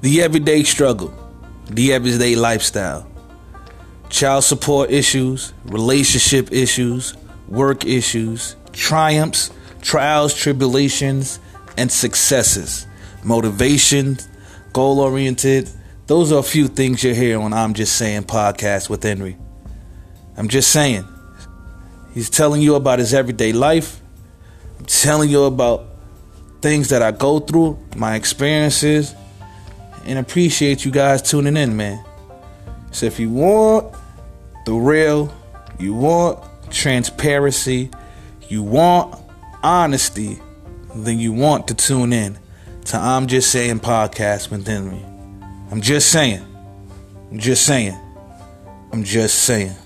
the everyday struggle, the everyday lifestyle, child support issues, relationship issues, work issues, triumphs, trials, tribulations, and successes, motivation, goal oriented. Those are a few things you hear on I'm Just Saying podcast with Henry. I'm just saying. He's telling you about his everyday life. I'm telling you about things that I go through, my experiences, and appreciate you guys tuning in, man. So if you want the real, you want transparency, you want honesty, then you want to tune in to I'm Just Saying podcast with Henry. I'm just saying. I'm just saying. I'm just saying.